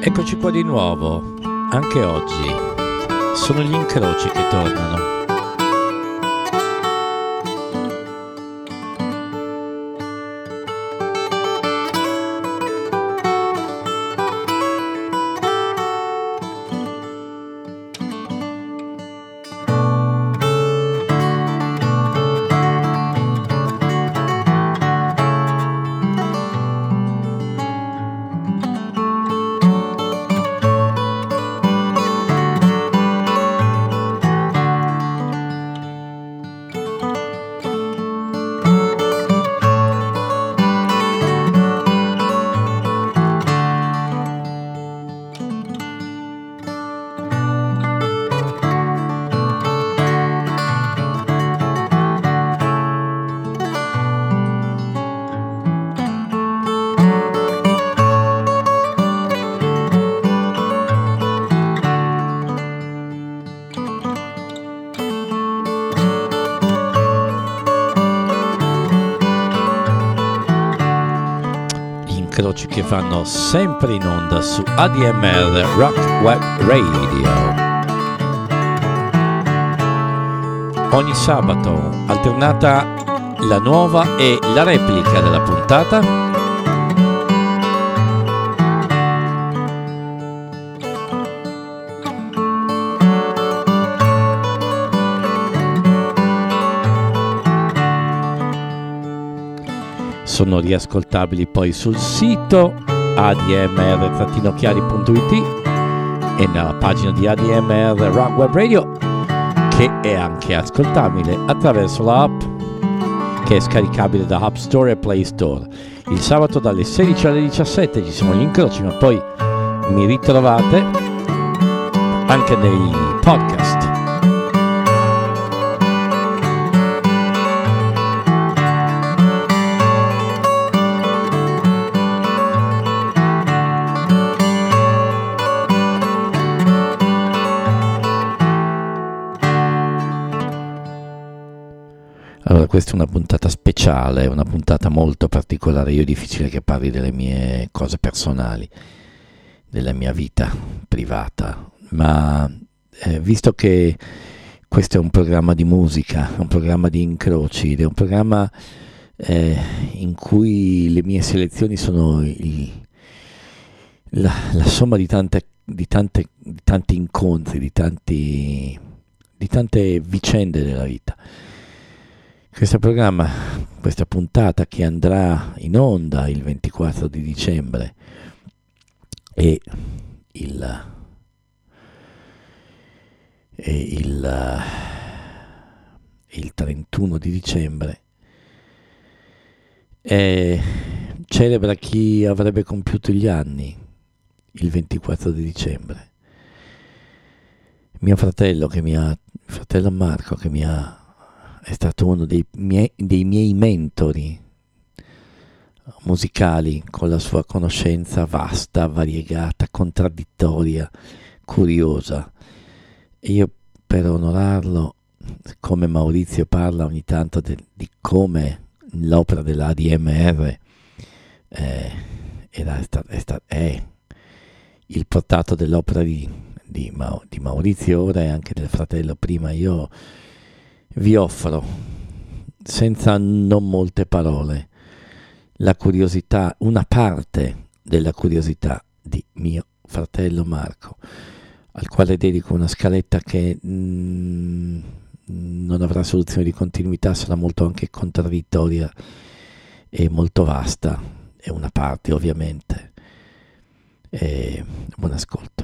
Eccoci qua di nuovo, anche oggi. Sono gli incroci che tornano. Che fanno sempre in onda su ADMR Rock Web Radio. Ogni sabato alternata la nuova e la replica della puntata sono riascoltabili poi sul sito admr-chiari.it e nella pagina di ADMR Rock Web Radio che è anche ascoltabile attraverso l'app che è scaricabile da App Store e Play Store. Il sabato dalle 16 alle 17 ci sono gli incroci, ma poi mi ritrovate anche nei podcast. Questa è una puntata speciale, una puntata molto particolare. Io è difficile che parli delle mie cose personali, della mia vita privata, ma eh, visto che questo è un programma di musica, un programma di incroci, è un programma eh, in cui le mie selezioni sono il, la, la, somma di, tante, di, tante, di tanti incontri, di, tanti, di tante vicende della vita. Questo programma, questa puntata che andrà in onda il 24 di dicembre e il, e il, il 31 di dicembre e celebra chi avrebbe compiuto gli anni il 24 di dicembre. Mio fratello, che mi ha, fratello Marco, che mi ha è stato uno dei miei, dei miei mentori musicali con la sua conoscenza vasta, variegata, contraddittoria, curiosa. E io per onorarlo, come Maurizio parla ogni tanto de, di come l'opera dell'ADMR eh, era, è, è, il portato dell'opera di, di, di Maurizio ora e anche del fratello prima, io vi offro, senza non molte parole, la curiosità, una parte della curiosità di mio fratello Marco, al quale dedico una scaletta che mm, non avrà soluzione di continuità, sarà molto anche contraddittoria e molto vasta, è una parte ovviamente. E buon ascolto.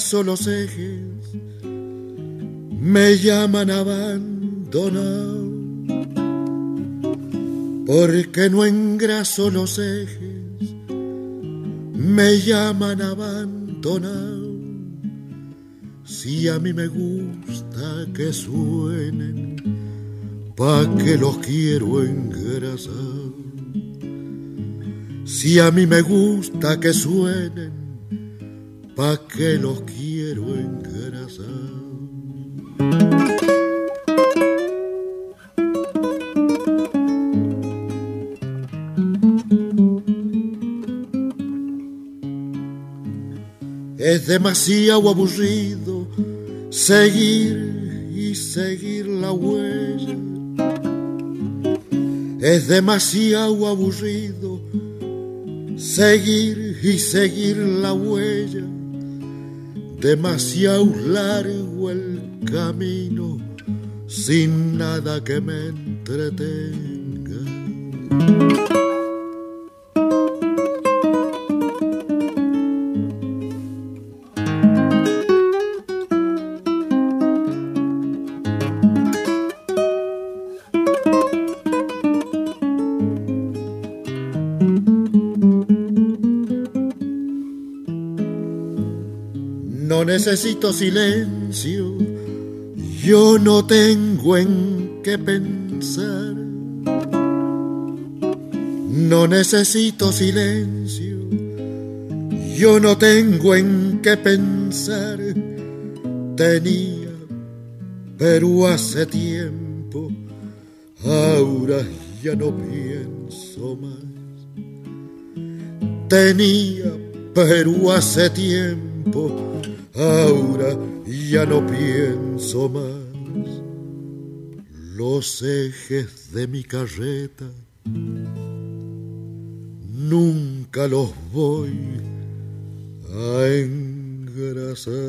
Los ejes, me llaman abandonado. Porque no engraso los ejes, me llaman abandonado. Si a mí me gusta que suenen, pa' que los quiero engrasar. Si a mí me gusta que suenen, pa' que los quiero engrasar. Es demasiado aburrido seguir y seguir la huella. Es demasiado aburrido seguir y seguir la huella. Demasiado largo el camino sin nada que me entretenga. No necesito silencio, yo no tengo en qué pensar. No necesito silencio, yo no tengo en qué pensar. Tenía, pero hace tiempo, ahora ya no pienso más. Tenía, pero hace tiempo, ahora ya no pienso más. Los ejes de mi carreta nunca los voy a engrasar.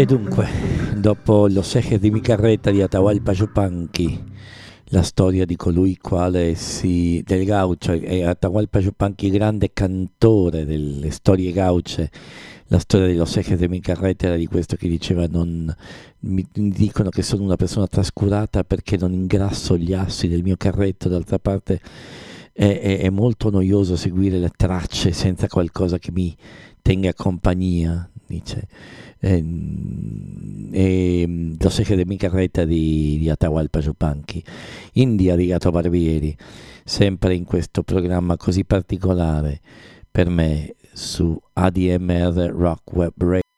E dunque, dopo Los ejes di mi carretta di Atahualpa Yupanqui, la storia di colui quale si, del gaucho, e Atahualpa Yupanqui grande cantore delle storie gauche, la storia di Los ejes di mi carretta era di questo che diceva non, mi dicono che sono una persona trascurata perché non ingrasso gli assi del mio carretto, d'altra parte è, è, è molto noioso seguire le tracce senza qualcosa che mi tenga compagnia, dice eh, e Lo Secre de mi carretta di, di Atahualpa Yupanqui. India di Gato Barbieri, sempre in questo programma così particolare per me su ADMR Rock Web Radio.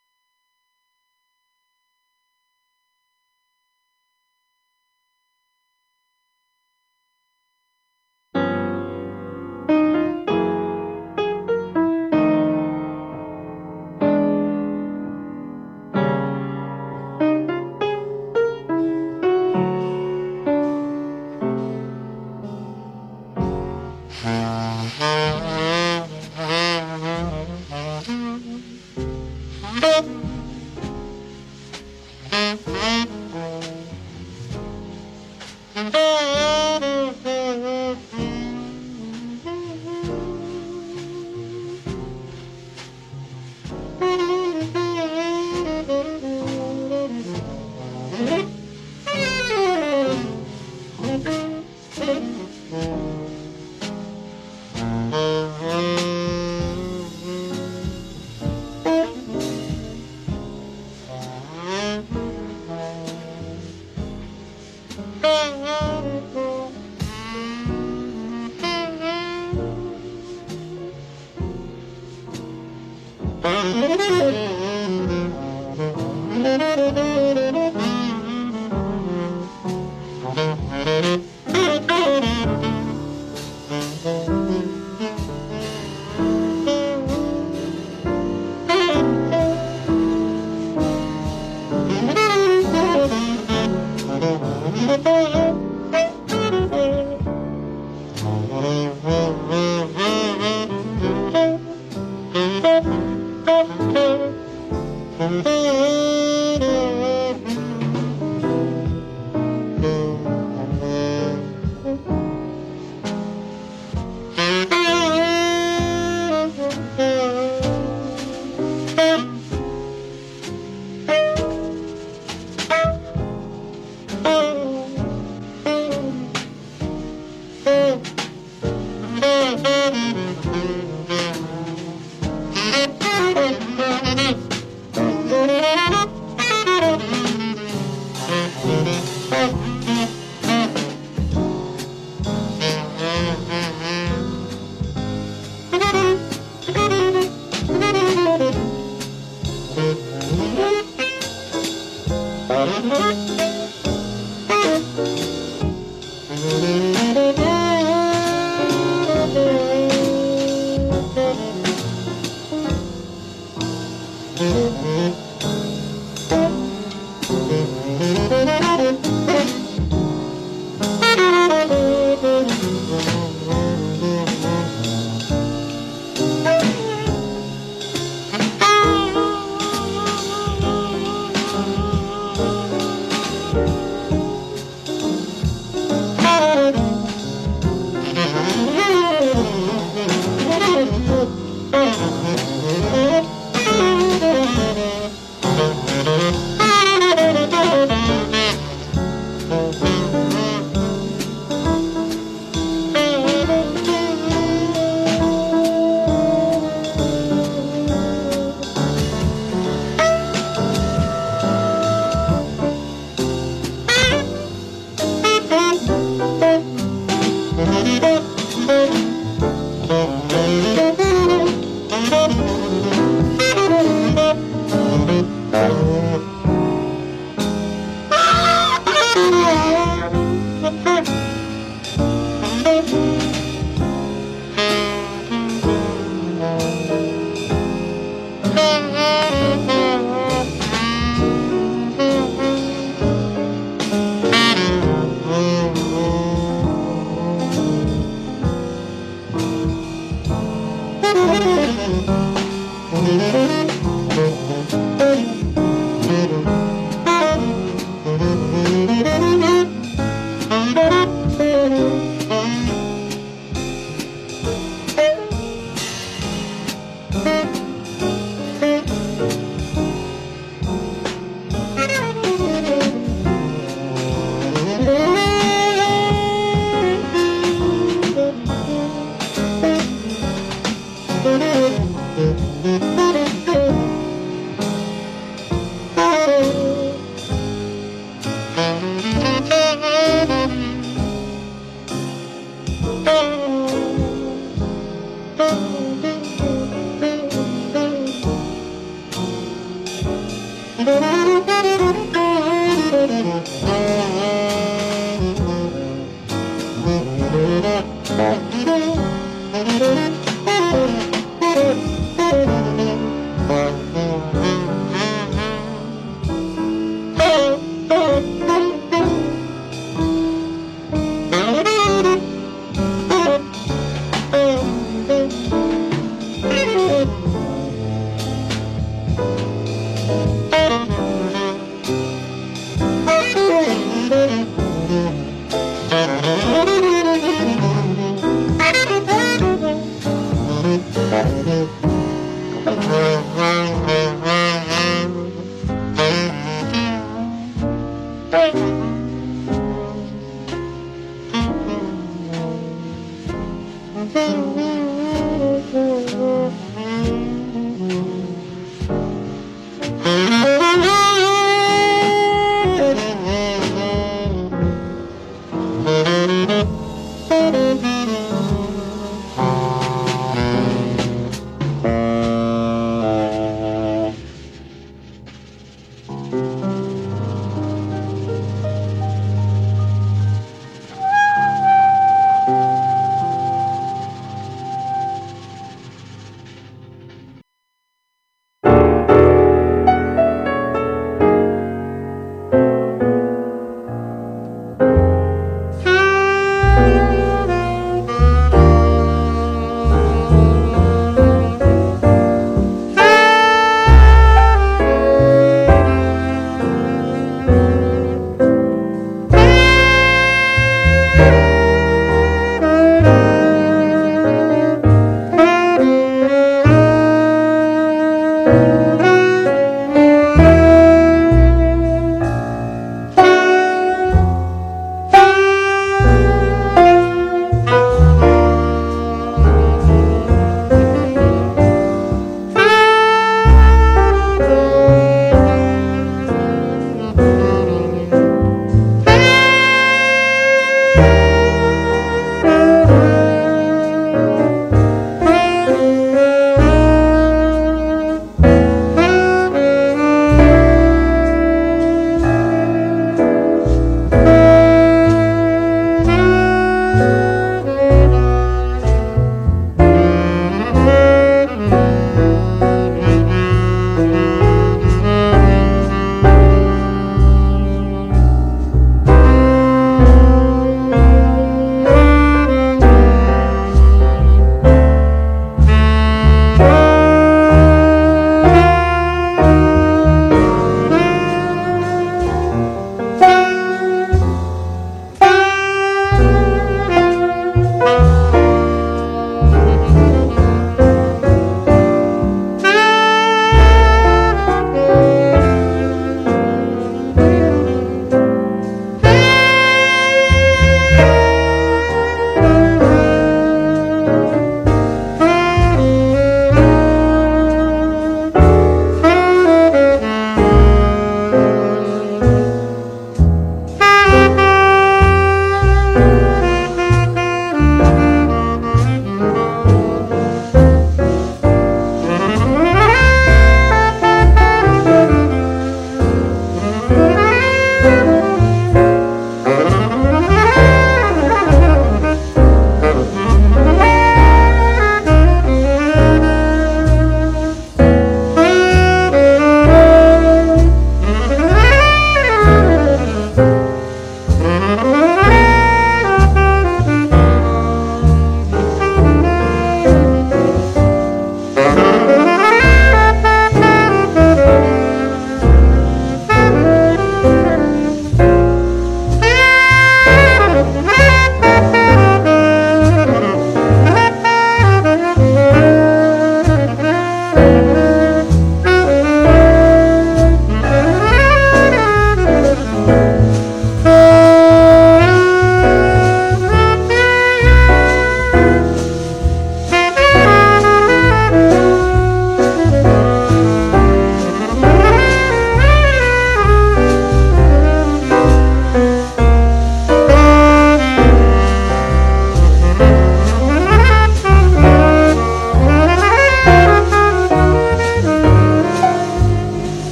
Mm-hmm.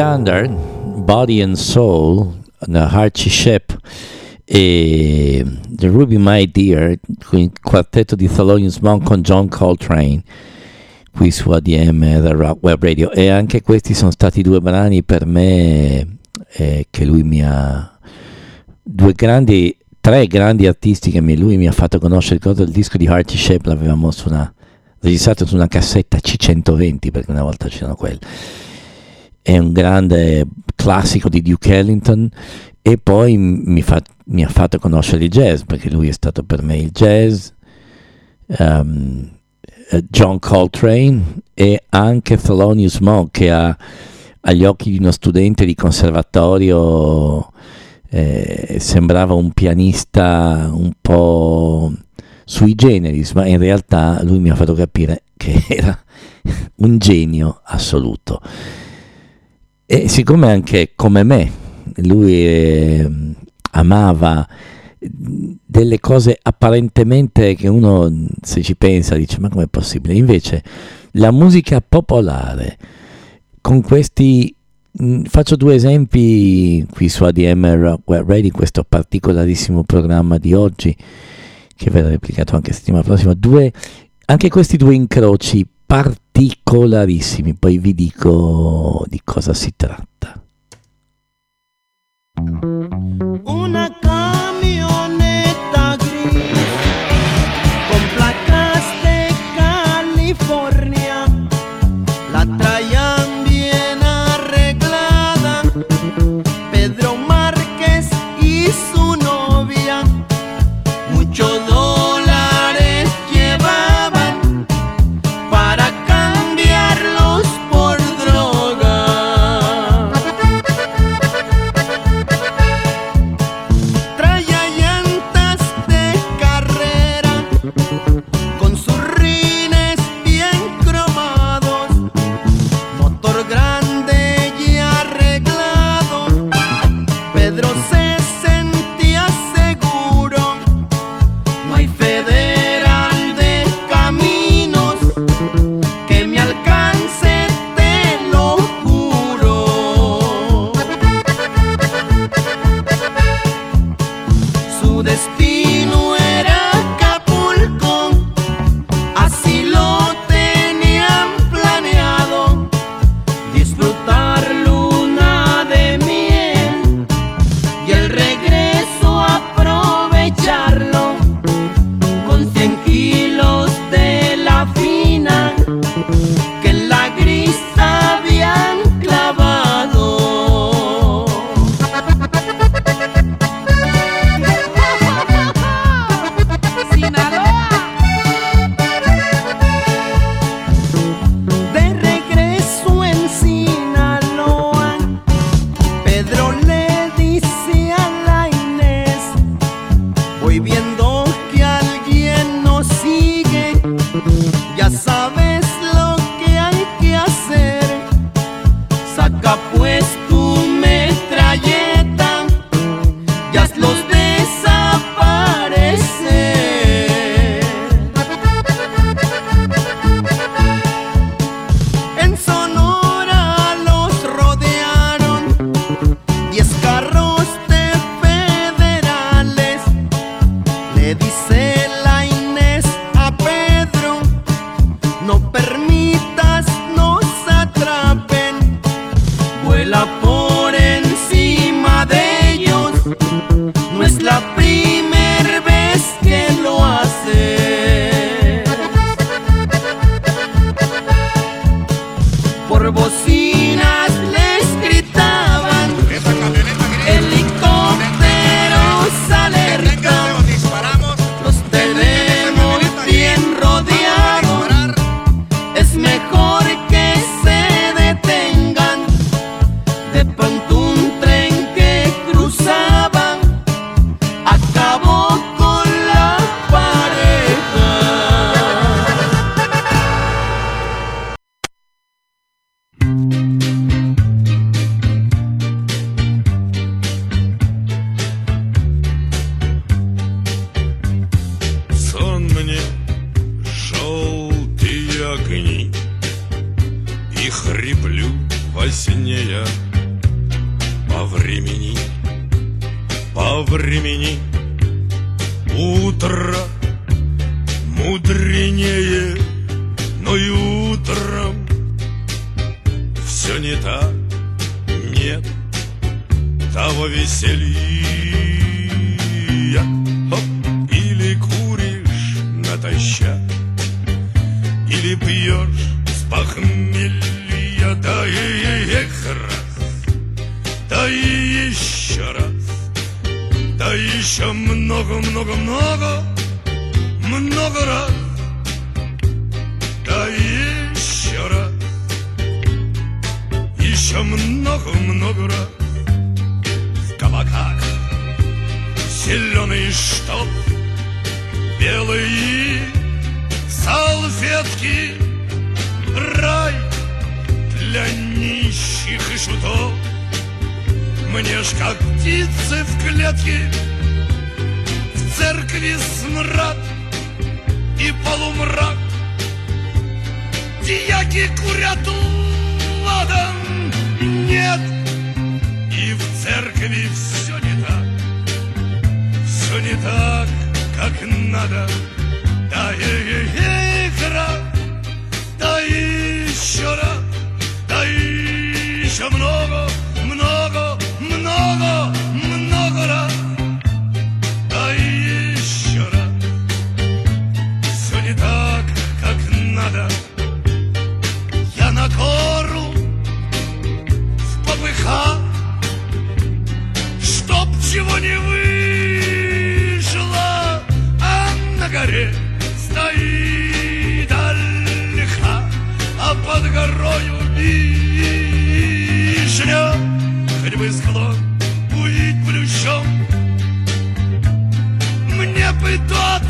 Standard Body and Soul, Archie Shep e The Ruby My Dear, il quartetto di Thelonious Monk con John Coltrane qui su ADM Rock Web Radio. E anche questi sono stati due brani per me eh, che lui mi ha due grandi tre grandi artisti che lui mi ha fatto conoscere. Ricordo il disco di Archie Shep l'avevamo su una registrato su una cassetta C120 perché una volta c'erano quelle è un grande classico di Duke Ellington e poi mi, fa, mi, ha fatto conoscere il jazz perché lui è stato per me il jazz um, John Coltrane e anche Thelonious Monk che ha agli occhi di uno studente di conservatorio eh, sembrava un pianista un po' sui generis, ma in realtà lui mi ha fatto capire che era un genio assoluto. E siccome anche come me lui eh, amava delle cose apparentemente che uno se ci pensa dice ma com'è possibile? Invece la musica popolare con questi faccio due esempi qui su ADM Radio questo particolarissimo programma di oggi che verrà replicato anche settimana prossima. Due anche questi due incroci particolarissimi, poi vi dico di cosa si tratta. Una салфетки, рай для нищих и шутов. Мне ж как птицы в клетке, в церкви смрад и полумрак. Дьяки курят ладан, нет, и в церкви все не так все не так, как надо. Да и игра, да еще раз, да еще много, много, много,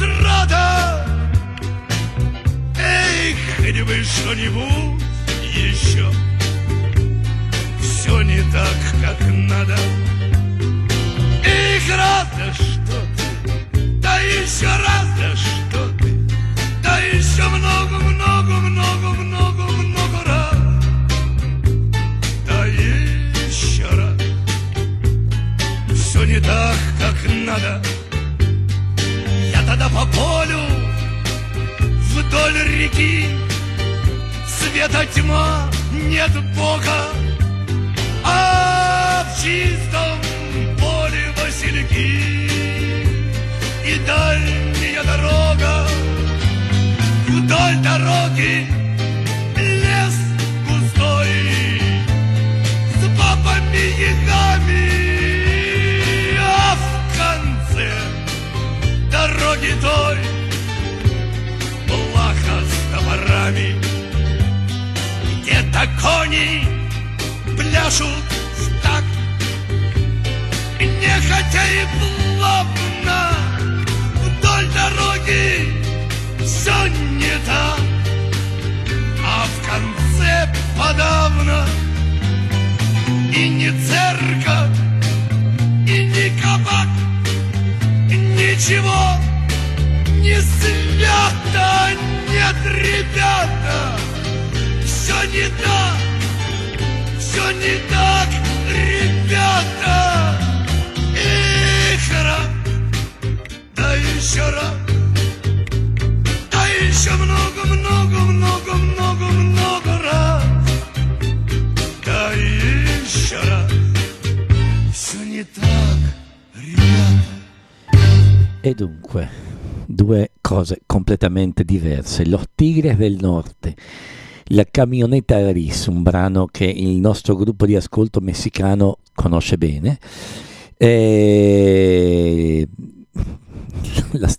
то отрада, эй, хоть бы что-нибудь еще. Все не так, как надо. Их раз, да что ты, да еще раз, да что ты, да еще много, много, много, много, много раз, да еще. Все не так, как надо. Полю вдоль реки. Света тьма, нет Бога, а в чистом поле васильки. И дальняя дорога. Вдоль дороги конце подавно И не церковь, и не кабак Ничего не свято. Нет, ребята, все не так все не так, ребята. Их раз, да еще раз, E dunque, due cose completamente diverse. Los Tigres del Norte, la camioneta Ris, un brano che il nostro gruppo di ascolto messicano conosce bene. E...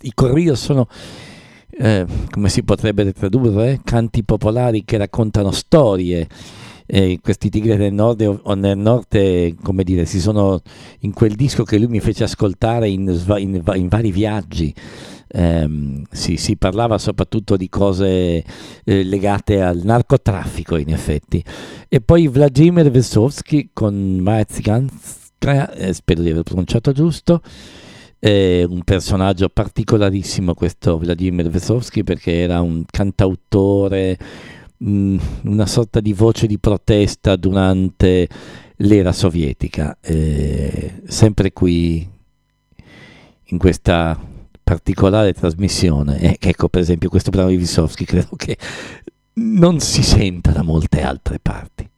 I corridos sono, eh, come si potrebbe tradurre, canti popolari che raccontano storie. E questi tigri del nord o nel nord, eh, come dire, si sono in quel disco che lui mi fece ascoltare in, in in vari viaggi. ehm, si, si parlava soprattutto di cose eh, legate al narcotraffico, in effetti. E poi Vladimir Vesovsky con Maya Tsiganskaya, eh, spero di aver pronunciato giusto. È un personaggio particolarissimo questo Vladimir Vesovsky perché era un cantautore, una sorta di voce di protesta durante l'era sovietica, eh, sempre qui in questa particolare trasmissione. E, ecco, per esempio, questo brano di Visovski credo che non si senta da molte altre parti.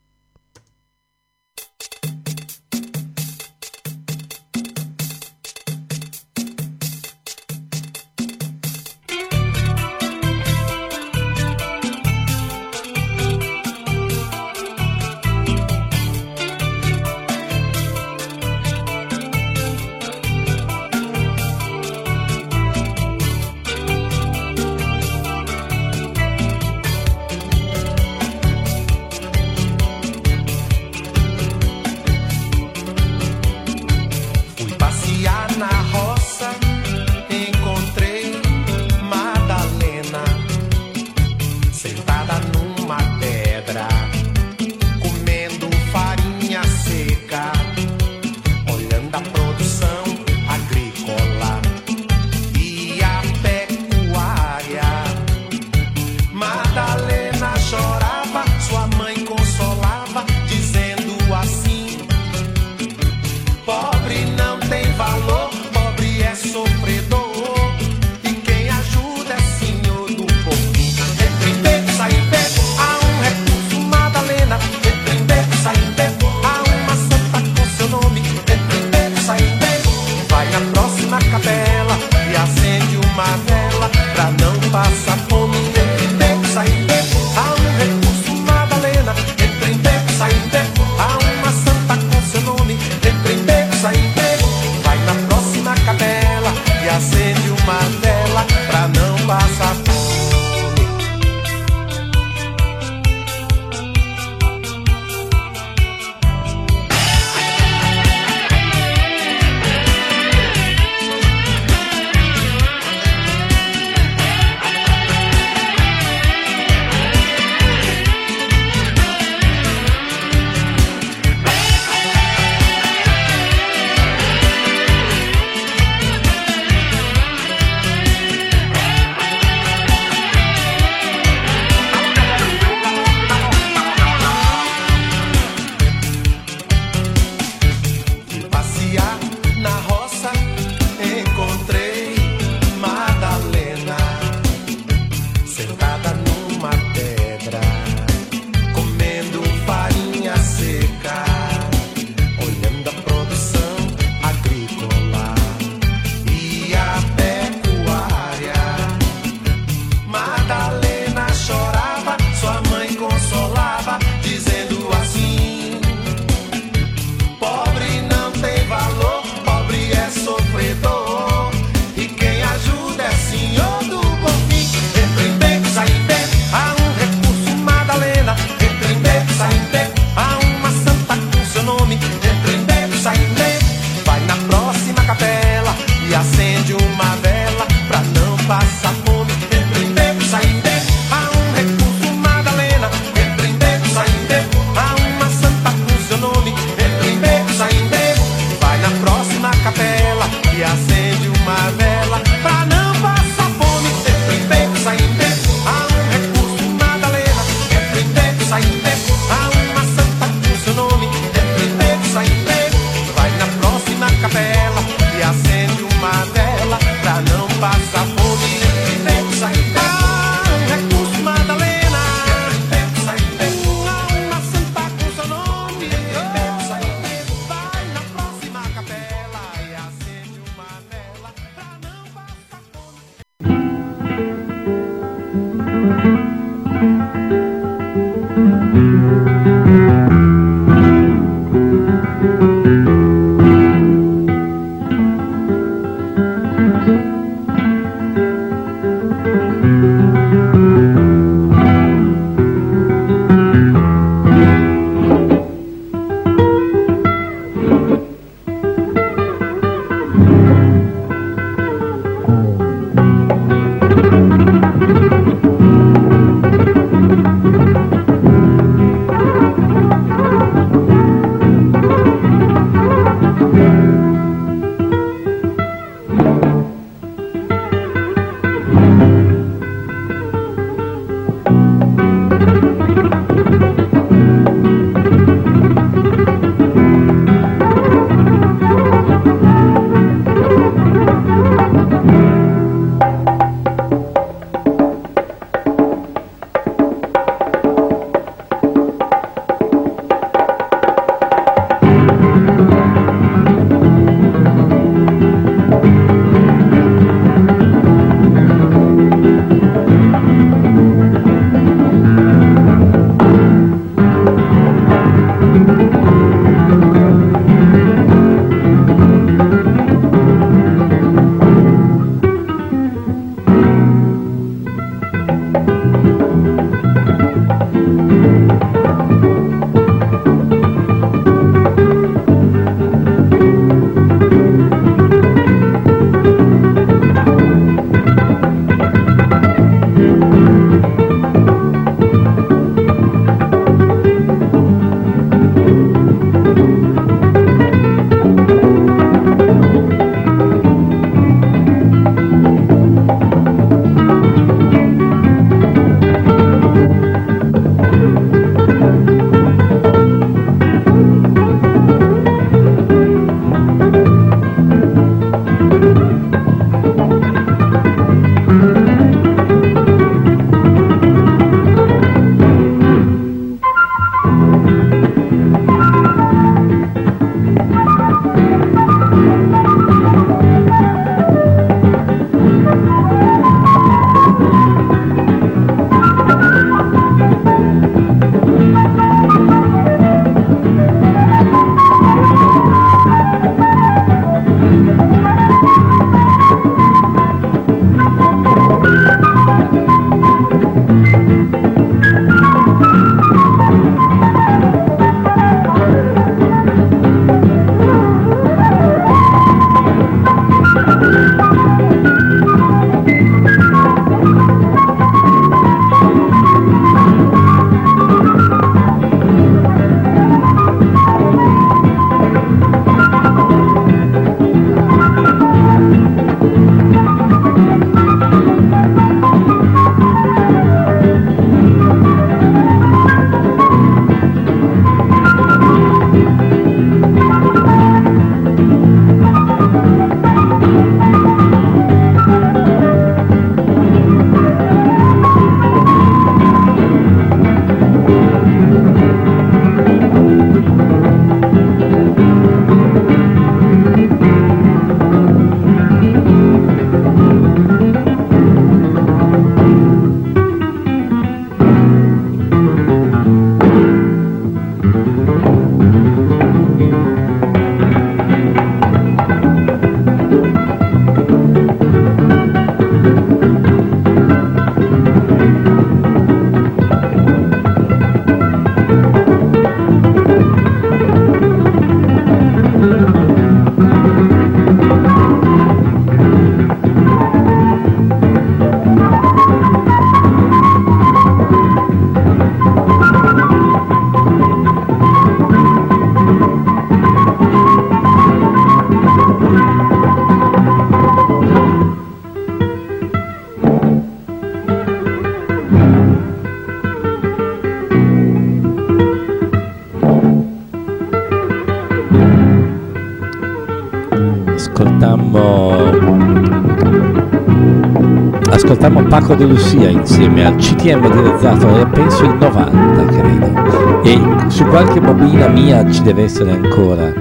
Paco de Lucia insieme al CTM dirizzato e penso il 90 credo. E su qualche bobina mia ci deve essere ancora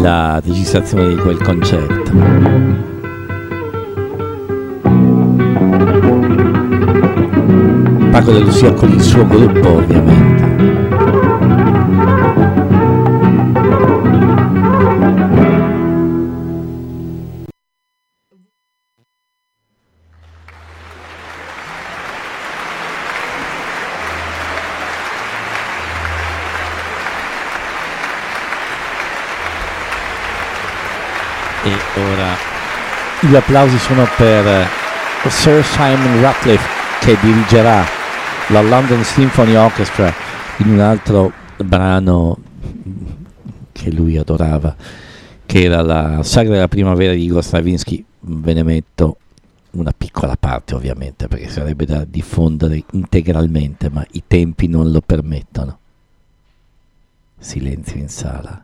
la registrazione di quel concerto. Paco de Lucia con il suo gruppo ovviamente gli applausi sono per Sir Simon Ratcliffe che dirigerà la London Symphony Orchestra in un altro brano che lui adorava, che era la Sagra della primavera di Igor Stravinsky. Ve ne metto una piccola parte ovviamente perché sarebbe da diffondere integralmente, ma i tempi non lo permettono. Silenzio in sala.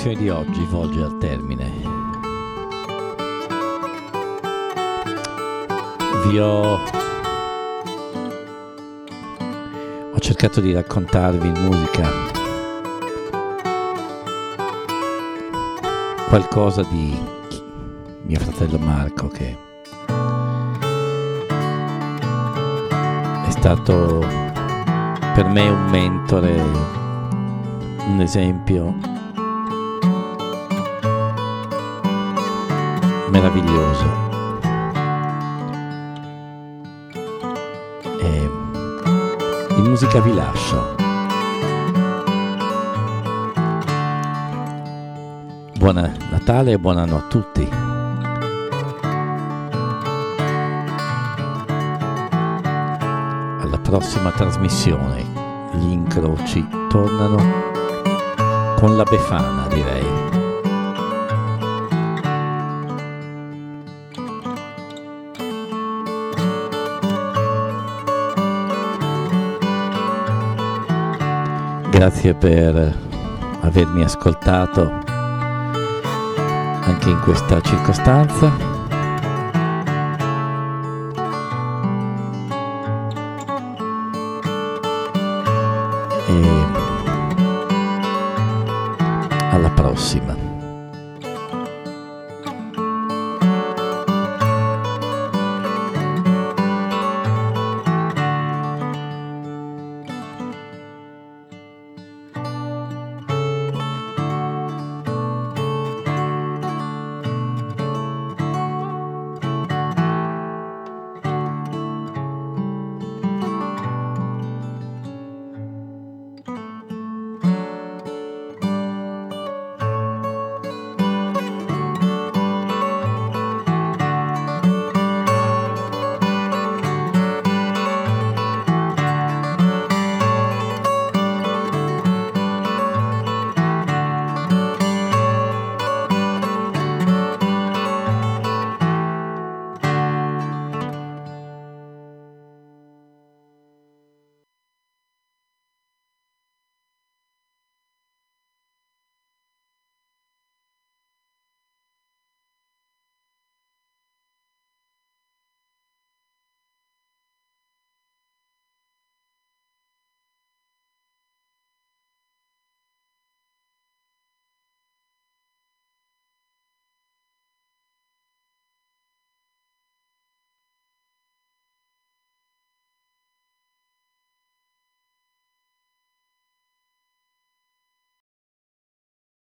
Trasmissione di oggi volge al termine. Vi ho... ho cercato di raccontarvi in musica qualcosa di mio fratello Marco che è stato per me un mentore, un esempio meraviglioso. E in musica vi lascio. Buon Natale e buon anno a tutti. Alla prossima trasmissione gli incroci tornano con la Befana, direi. Grazie per avermi ascoltato anche in questa circostanza.